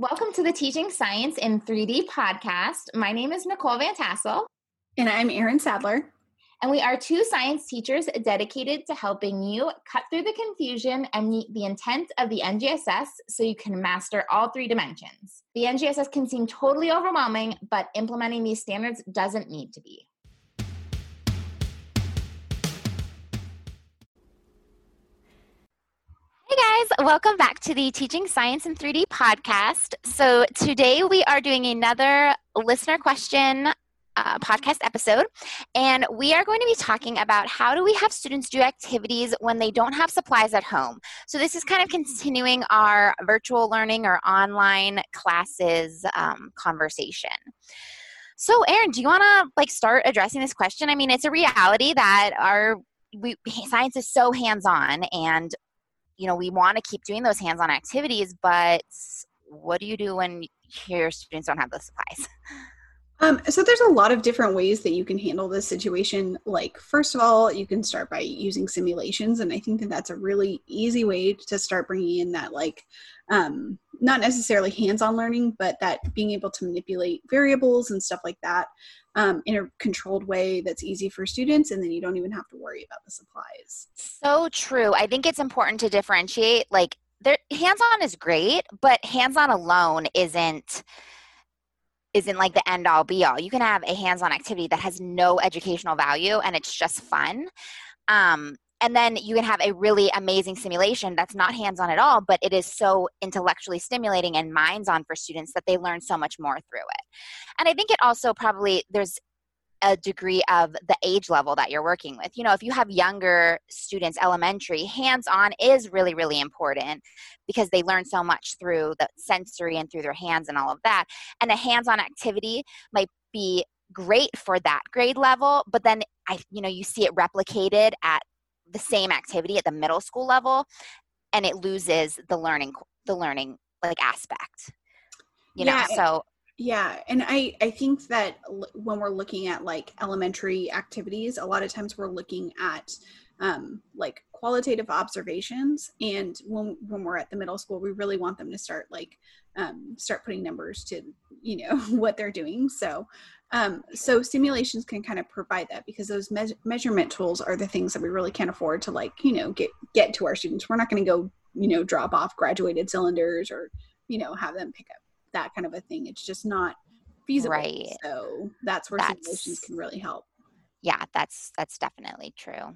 Welcome to the Teaching Science in 3D podcast. My name is Nicole VanTassel. And I'm Erin Sadler. And we are two science teachers dedicated to helping you cut through the confusion and meet the intent of the NGSS so you can master all three dimensions. The NGSS can seem totally overwhelming, but implementing these standards doesn't need to be. Guys, welcome back to the Teaching Science in 3D podcast. So, today we are doing another listener question uh, podcast episode, and we are going to be talking about how do we have students do activities when they don't have supplies at home. So, this is kind of continuing our virtual learning or online classes um, conversation. So, Erin, do you want to like start addressing this question? I mean, it's a reality that our we, science is so hands-on and you know we want to keep doing those hands-on activities but what do you do when your students don't have the supplies um, so there's a lot of different ways that you can handle this situation. Like first of all you can start by using simulations and i think that that's a really easy way to start bringing in that like um, not necessarily hands-on learning but that being able to manipulate variables and stuff like that um, in a controlled way that's easy for students and then you don't even have to worry about the supplies. So true. I think it's important to differentiate like there hands-on is great but hands-on alone isn't isn't like the end all be all. You can have a hands-on activity that has no educational value and it's just fun. Um, and then you can have a really amazing simulation that's not hands-on at all but it is so intellectually stimulating and minds on for students that they learn so much more through it. And i think it also probably there's a degree of the age level that you're working with. You know, if you have younger students, elementary, hands on is really, really important because they learn so much through the sensory and through their hands and all of that. And a hands on activity might be great for that grade level, but then I, you know, you see it replicated at the same activity at the middle school level and it loses the learning the learning like aspect you yeah, know so yeah and i i think that when we're looking at like elementary activities a lot of times we're looking at um, like qualitative observations and when when we're at the middle school we really want them to start like um, start putting numbers to you know what they're doing so um, so simulations can kind of provide that because those me- measurement tools are the things that we really can't afford to like, you know, get get to our students. We're not going to go, you know, drop off graduated cylinders or, you know, have them pick up that kind of a thing. It's just not feasible. Right. So that's where that's, simulations can really help. Yeah, that's that's definitely true.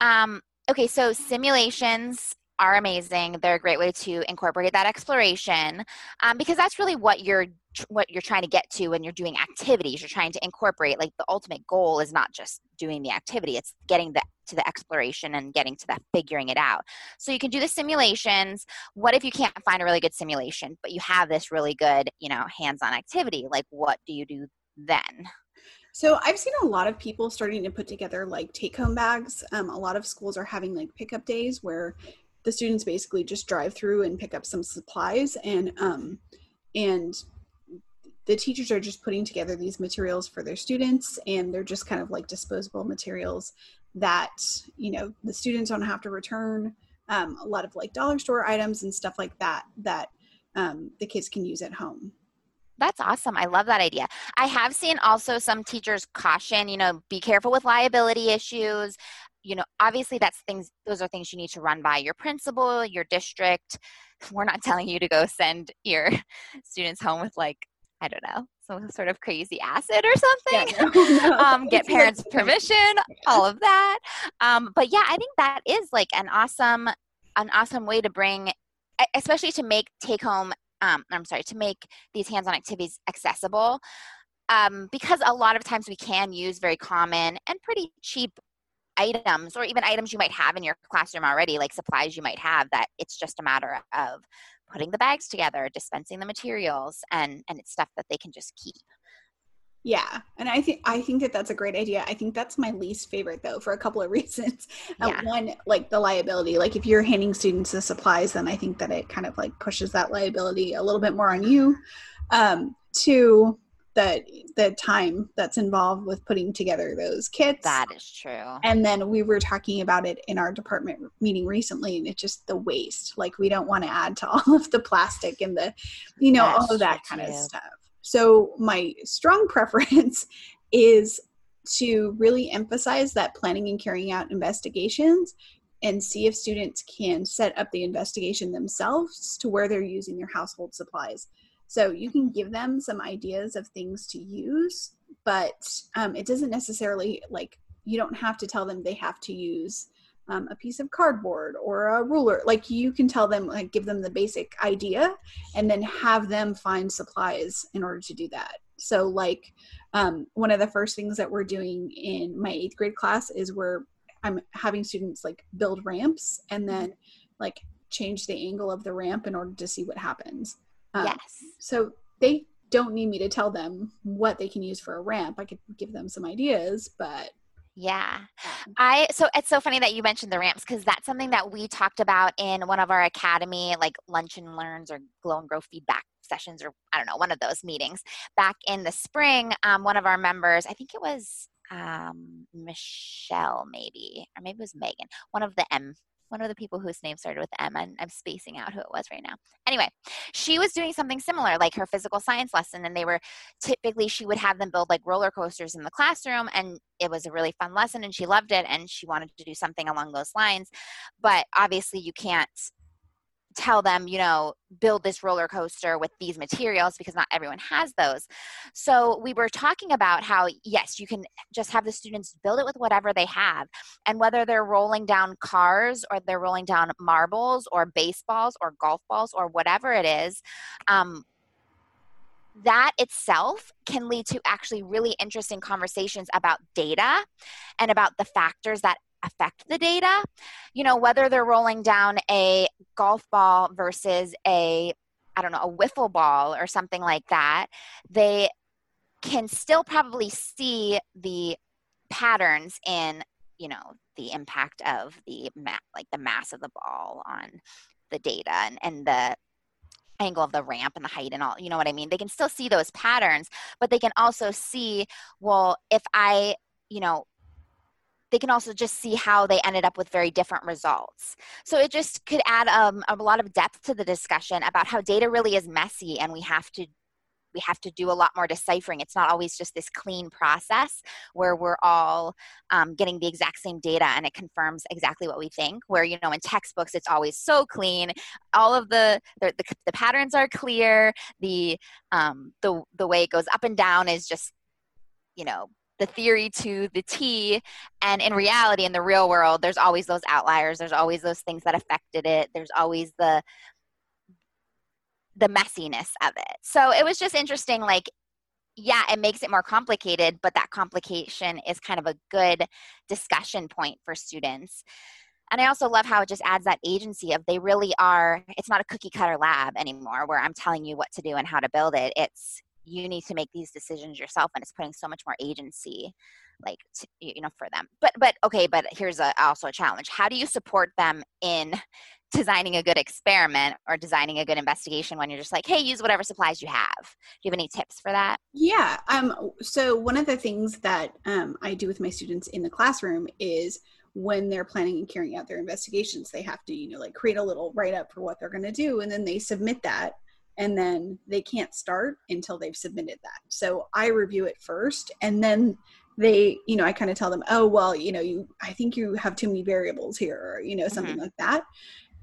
Um, okay, so simulations are amazing. They're a great way to incorporate that exploration um, because that's really what you're what you're trying to get to when you're doing activities. You're trying to incorporate like the ultimate goal is not just doing the activity; it's getting the, to the exploration and getting to that figuring it out. So you can do the simulations. What if you can't find a really good simulation, but you have this really good, you know, hands-on activity? Like, what do you do then? So I've seen a lot of people starting to put together like take home bags. Um, a lot of schools are having like pickup days where the students basically just drive through and pick up some supplies and um, and the teachers are just putting together these materials for their students and they're just kind of like disposable materials that you know the students don't have to return um, a lot of like dollar store items and stuff like that that um, the kids can use at home that's awesome. I love that idea. I have seen also some teachers caution, you know, be careful with liability issues you know obviously that's things those are things you need to run by your principal your district we're not telling you to go send your students home with like I don't know, some sort of crazy acid or something. Yeah, no, no. um, get parents' permission, all of that. Um, but yeah, I think that is like an awesome, an awesome way to bring, especially to make take home. Um, I'm sorry, to make these hands-on activities accessible, um, because a lot of times we can use very common and pretty cheap items, or even items you might have in your classroom already, like supplies you might have. That it's just a matter of putting the bags together, dispensing the materials, and and it's stuff that they can just keep. Yeah, and I think I think that that's a great idea. I think that's my least favorite though, for a couple of reasons. Uh, Yeah. one, like the liability. Like if you're handing students the supplies, then I think that it kind of like pushes that liability a little bit more on you. Um, two, the the time that's involved with putting together those kits. That is true. and then we were talking about it in our department meeting recently, and it's just the waste. Like we don't want to add to all of the plastic and the, you know, all of that kind of stuff. So my strong preference is to really emphasize that planning and carrying out investigations and see if students can set up the investigation themselves to where they're using their household supplies. So you can give them some ideas of things to use, but um, it doesn't necessarily like you don't have to tell them they have to use um, a piece of cardboard or a ruler. Like you can tell them, like give them the basic idea, and then have them find supplies in order to do that. So like um, one of the first things that we're doing in my eighth grade class is we're I'm having students like build ramps and then like change the angle of the ramp in order to see what happens. Um, yes. So they don't need me to tell them what they can use for a ramp. I could give them some ideas, but Yeah. um, I so it's so funny that you mentioned the ramps because that's something that we talked about in one of our academy like lunch and learns or glow and grow feedback sessions or I don't know one of those meetings back in the spring. Um, one of our members, I think it was um, Michelle maybe or maybe it was Megan, one of the M. One of the people whose name started with M, and I'm spacing out who it was right now. Anyway, she was doing something similar, like her physical science lesson, and they were typically she would have them build like roller coasters in the classroom and it was a really fun lesson and she loved it and she wanted to do something along those lines but obviously you can't tell them you know build this roller coaster with these materials because not everyone has those. So we were talking about how yes you can just have the students build it with whatever they have and whether they're rolling down cars or they're rolling down marbles or baseballs or golf balls or whatever it is um, that itself can lead to actually really interesting conversations about data and about the factors that affect the data. You know, whether they're rolling down a golf ball versus a, I don't know, a wiffle ball or something like that, they can still probably see the patterns in, you know, the impact of the ma- like the mass of the ball on the data and, and the angle of the ramp and the height and all you know what i mean they can still see those patterns but they can also see well if i you know they can also just see how they ended up with very different results. So it just could add um, a lot of depth to the discussion about how data really is messy and we have to we have to do a lot more deciphering. It's not always just this clean process where we're all um, getting the exact same data and it confirms exactly what we think where you know in textbooks it's always so clean. All of the the, the, the patterns are clear. The um, the the way it goes up and down is just you know the theory to the T. And in reality, in the real world, there's always those outliers. There's always those things that affected it. There's always the the messiness of it. So it was just interesting. Like, yeah, it makes it more complicated, but that complication is kind of a good discussion point for students. And I also love how it just adds that agency of they really are, it's not a cookie cutter lab anymore where I'm telling you what to do and how to build it. It's you need to make these decisions yourself and it's putting so much more agency like to, you know for them. But but okay but here's a, also a challenge. How do you support them in designing a good experiment or designing a good investigation when you're just like hey use whatever supplies you have. Do you have any tips for that? Yeah. Um, so one of the things that um, I do with my students in the classroom is when they're planning and carrying out their investigations, they have to, you know, like create a little write up for what they're going to do, and then they submit that, and then they can't start until they've submitted that. So I review it first, and then they, you know, I kind of tell them, oh well, you know, you, I think you have too many variables here, or you know, something like that.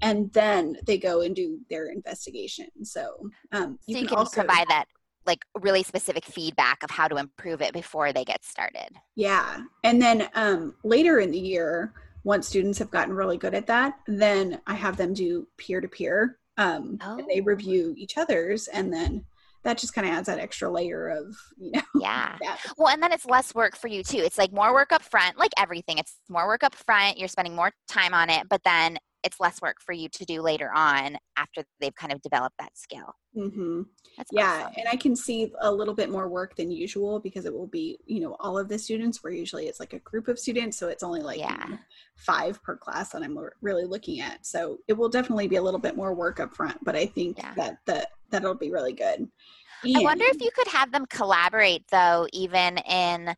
And then they go and do their investigation. So um, so you can, can also provide that like really specific feedback of how to improve it before they get started. Yeah. And then um, later in the year, once students have gotten really good at that, then I have them do peer to peer. Um, oh. They review each other's and then that just kind of adds that extra layer of you know yeah. well and then it's less work for you too. It's like more work up front like everything. It's more work up front you're spending more time on it but then it's less work for you to do later on after they've kind of developed that skill. Mm-hmm. yeah, awesome. and I can see a little bit more work than usual because it will be, you know, all of the students. Where usually it's like a group of students, so it's only like yeah. you know, five per class that I'm really looking at. So it will definitely be a little bit more work up front, but I think yeah. that that that'll be really good. And I wonder if you could have them collaborate though, even in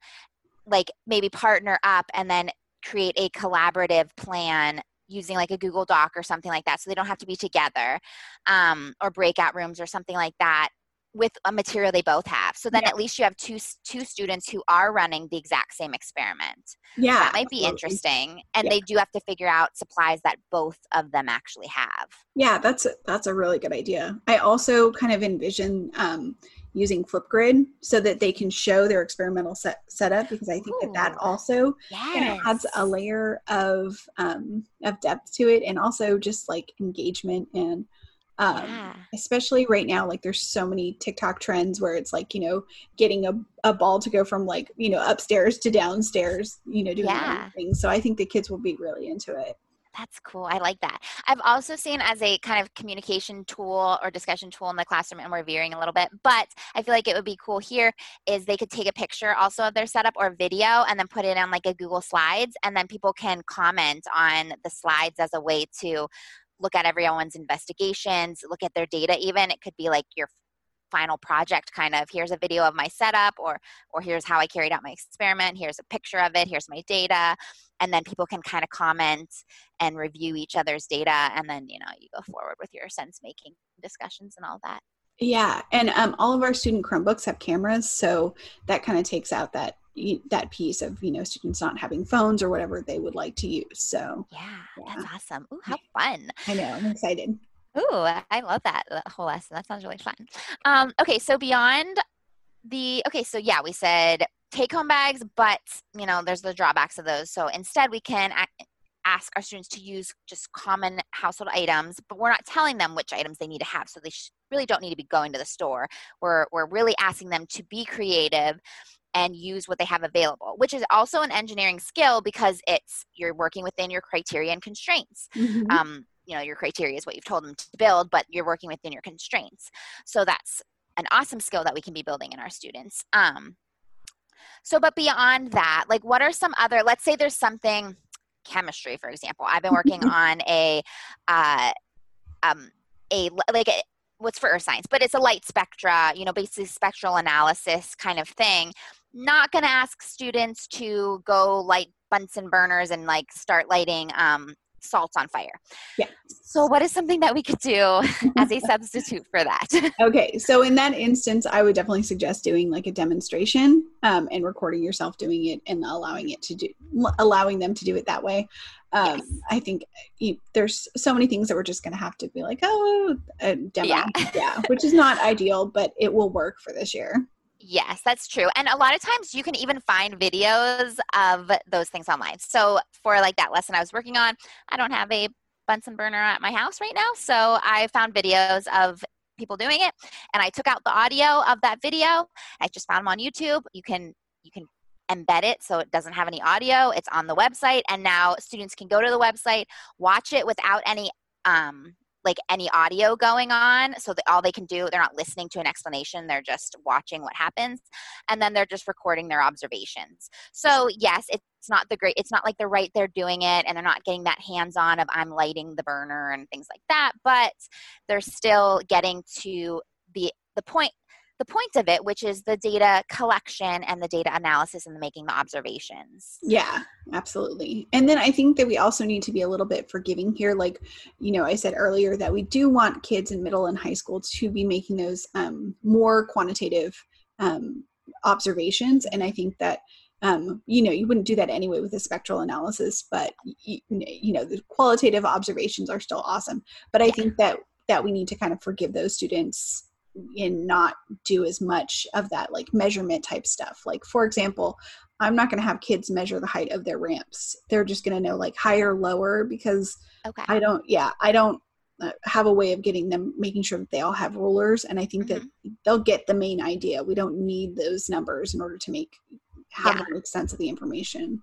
like maybe partner up and then create a collaborative plan using like a Google Doc or something like that, so they don't have to be together, um, or breakout rooms or something like that with a material they both have. So then yeah. at least you have two two students who are running the exact same experiment. Yeah, that might be interesting, and yeah. they do have to figure out supplies that both of them actually have. Yeah, that's a, that's a really good idea. I also kind of envision um, using Flipgrid so that they can show their experimental set, setup because I think Ooh, that that also yes. adds a layer of um, of depth to it and also just like engagement and um, yeah. especially right now like there's so many tiktok trends where it's like you know getting a, a ball to go from like you know upstairs to downstairs you know doing yeah. things so i think the kids will be really into it that's cool. I like that. I've also seen as a kind of communication tool or discussion tool in the classroom, and we're veering a little bit, but I feel like it would be cool here is they could take a picture also of their setup or video and then put it on like a Google Slides, and then people can comment on the slides as a way to look at everyone's investigations, look at their data even. It could be like your final project kind of here's a video of my setup or or here's how i carried out my experiment here's a picture of it here's my data and then people can kind of comment and review each other's data and then you know you go forward with your sense making discussions and all that yeah and um, all of our student chromebooks have cameras so that kind of takes out that that piece of you know students not having phones or whatever they would like to use so yeah, yeah. that's awesome Ooh, how fun i know i'm excited Ooh, I love that, that whole lesson. That sounds really fun. Um, okay, so beyond the okay, so yeah, we said take home bags, but you know, there's the drawbacks of those. So instead, we can ask our students to use just common household items, but we're not telling them which items they need to have. So they really don't need to be going to the store. We're, we're really asking them to be creative and use what they have available, which is also an engineering skill because it's you're working within your criteria and constraints. Mm-hmm. Um, you know, your criteria is what you've told them to build, but you're working within your constraints. So that's an awesome skill that we can be building in our students. Um, so, but beyond that, like what are some other, let's say there's something, chemistry, for example. I've been working on a, uh, um, a, like a, what's for earth science, but it's a light spectra, you know, basically spectral analysis kind of thing. Not going to ask students to go light Bunsen burners and like start lighting um, salts on fire. Yeah. So, what is something that we could do as a substitute for that? okay. So, in that instance, I would definitely suggest doing like a demonstration um, and recording yourself doing it and allowing it to do, allowing them to do it that way. Um, yes. I think you, there's so many things that we're just going to have to be like, oh, demo. Yeah. yeah, which is not ideal, but it will work for this year. Yes, that's true. And a lot of times you can even find videos of those things online. So for like that lesson I was working on, I don't have a Bunsen burner at my house right now. So I found videos of people doing it and I took out the audio of that video. I just found them on YouTube. You can you can embed it so it doesn't have any audio. It's on the website and now students can go to the website, watch it without any um, like any audio going on so that all they can do they're not listening to an explanation they're just watching what happens and then they're just recording their observations. So yes it's not the great it's not like they're right there doing it and they're not getting that hands on of i'm lighting the burner and things like that but they're still getting to the the point the point of it, which is the data collection and the data analysis and the making the observations. Yeah, absolutely. And then I think that we also need to be a little bit forgiving here. Like, you know, I said earlier that we do want kids in middle and high school to be making those um, more quantitative um, observations. And I think that um, you know you wouldn't do that anyway with a spectral analysis but you, you, know the qualitative observations are still awesome but i think that that we need to kind of forgive those students and not do as much of that like measurement type stuff. Like for example i'm not going to have kids measure the height of their ramps. They're just going to know like higher lower because Okay. i don't yeah i don't uh, have a way of getting them making sure that they all have rulers and i think that they'll get the main idea. We don't need those numbers in order to make have Yeah. make sense of the information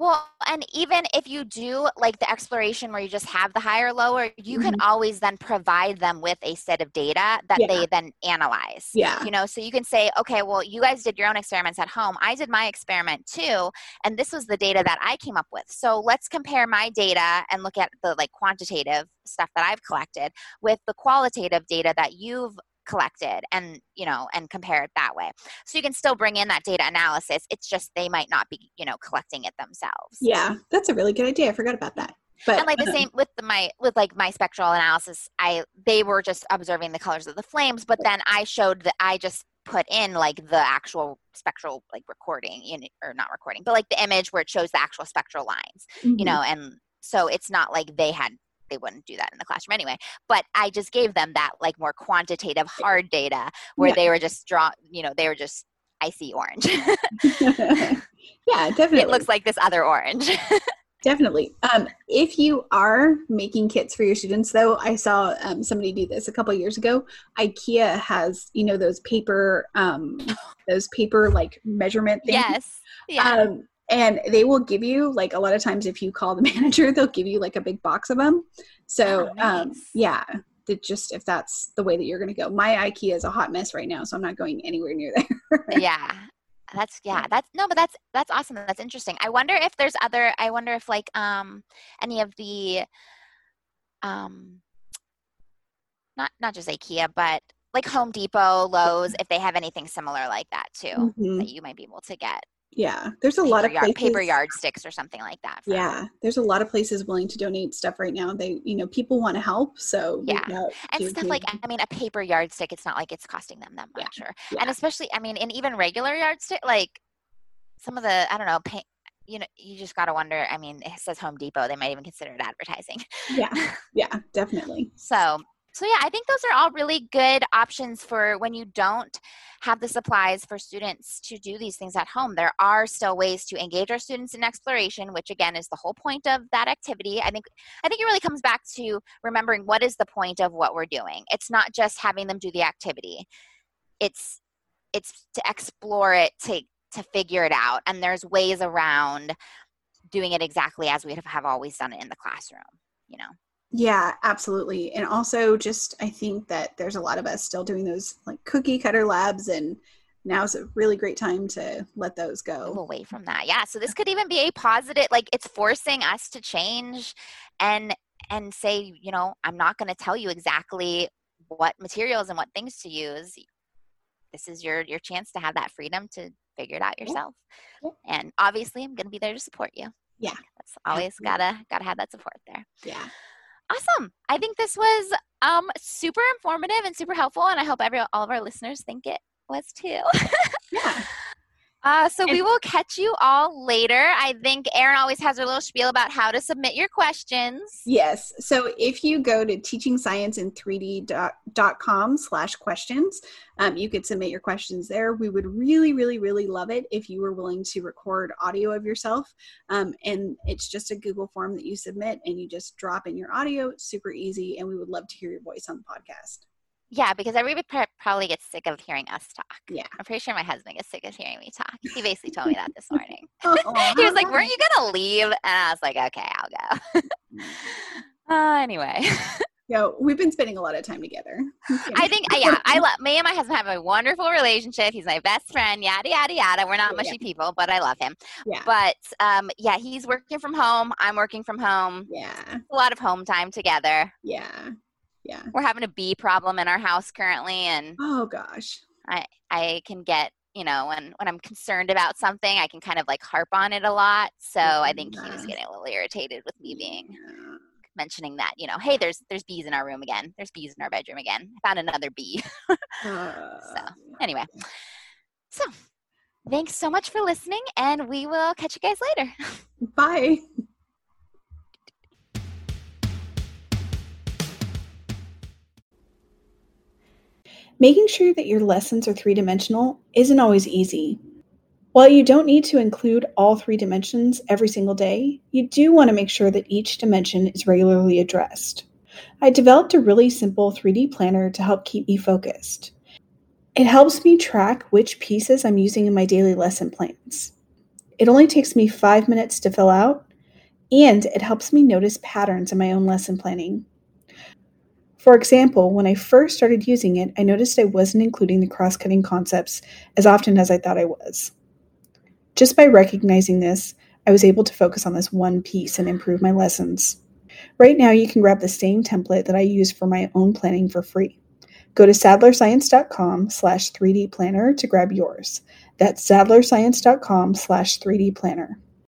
Well, and even if you do like the exploration where you just have the higher lower, you can mm-hmm. always then provide them with a set of data that Yeah. they then analyze. yeah You know, so you can say, okay, well, you guys did your own experiments at home. I did my experiment too, and this was the data that I came up with. So let's compare my data and look at the like quantitative stuff that I've collected with the qualitative data that you've collected and you know and compare it that way so you can still bring in that data analysis it's just they might not be you know collecting it themselves yeah that's a really good idea i forgot about that but and like the same with the, my with like my spectral analysis i they were just observing the colors of the flames but then i showed that i just put in like the actual spectral like recording in or not recording but like the image where it shows the actual spectral lines you mhm. know and so it's not like they had they wouldn't do that in the classroom anyway but i just gave them that like more quantitative hard data where Yeah. they were just draw you know they were just i see orange yeah definitely it looks like this other orange Definitely. Um, if you are making kits for your students, though, I saw um, somebody do this a couple years ago. IKEA has, you know, those paper, um, those paper like measurement things. yes yeah Um, and they will give you like a lot of times if you call the manager, they'll give you like a big box of them. So Oh, um, yeah, that just if that's the way that you're going to go. My IKEA is a hot mess right now, so I'm not going anywhere near there. yeah that's yeah that's no but that's that's awesome that's interesting i wonder if there's other i wonder if like um any of the um not not just ikea but like home depot lowes if they have anything similar like that too Mhm. that you might be able to get Yeah, there's a lot of yard, places. paper yardsticks or something like that. Yeah, there's a lot of places willing to donate stuff right now. They, you know, people want to help, so Yeah. and stuff like i mean a paper yardstick it's not like it's costing them that Yeah. much or Yeah. and especially i mean in even regular yardstick like some of the i don't know paint you know you just got to wonder i mean it says home depot they might even consider it advertising yeah, yeah, definitely. so so yeah i think those are all really good options for when you don't have the supplies for students to do these things at home. There are still ways to engage our students in exploration which again is the whole point of that activity. I think i think it really comes back to remembering what is the point of what we're doing. It's not just having them do the activity. It's it's to explore it to to figure it out and there's ways around doing it exactly as we have always done it in the classroom you know Yeah, absolutely. And also, just I think that there's a lot of us still doing those like cookie cutter labs, and now's a really great time to let those move go. away from that yeah so this could even be a positive like it's forcing us to change and and say you know i'm not going to tell you exactly what materials and what things to use this is your your chance to have that freedom to figure it out Yeah. yourself Yeah. and obviously i'm going to be there to support you Yeah. that's always Absolutely. gotta gotta have that support there Yeah. Awesome i think this was um super informative and super helpful and i hope every all of our listeners think it was too Yeah. Uh, so we will catch you all later. I think Erin always has her little spiel about how to submit your questions. Yes. So if you go to teachingscienceinthreed.com slash questions, um, you could submit your questions there. We would really, really, really love it if you were willing to record audio of yourself. Um, and it's just a Google form that you submit and you just drop in your audio. It's super easy. And we would love to hear your voice on the podcast. Yeah, because everybody pr- probably gets sick of hearing us talk. Yeah. I'm pretty sure my husband gets sick of hearing me talk. He basically told me that this morning. Oh, he was like, "Weren't you gonna leave?" And I was like, "Okay, I'll go." uh, anyway, Yeah, we've been spending a lot of time together. I think uh, yeah, I love me and my husband have a wonderful relationship. He's my best friend. Yada yada yada. We're not Yeah. mushy people, but I love him. Yeah. But um, yeah, he's working from home. I'm working from home. Yeah. A lot of home time together. Yeah. Yeah. we're having a bee problem in our house currently and Oh gosh. i I can get you know when when i'm concerned about something i can kind of like harp on it a lot so i think he was getting a little irritated with me being Yeah. mentioning that you know hey there's there's bees in our room again there's bees in our bedroom again i found another bee Uh, anyway so thanks so much for listening and we will catch you guys later Bye. Making sure that your lessons are three dimensional isn't always easy. While you don't need to include all three dimensions every single day, you do want to make sure that each dimension is regularly addressed. I developed a really simple 3D planner to help keep me focused. It helps me track which pieces I'm using in my daily lesson plans. It only takes me five minutes to fill out, and it helps me notice patterns in my own lesson planning. For example, when I first started using it, I noticed I wasn't including the cross cutting concepts as often as I thought I was. Just by recognizing this, I was able to focus on this one piece and improve my lessons. Right now, you can grab the same template that I use for my own planning for free. Go to sadlerscience.com slash 3D planner to grab yours. That's sadlerscience.com slash 3D planner.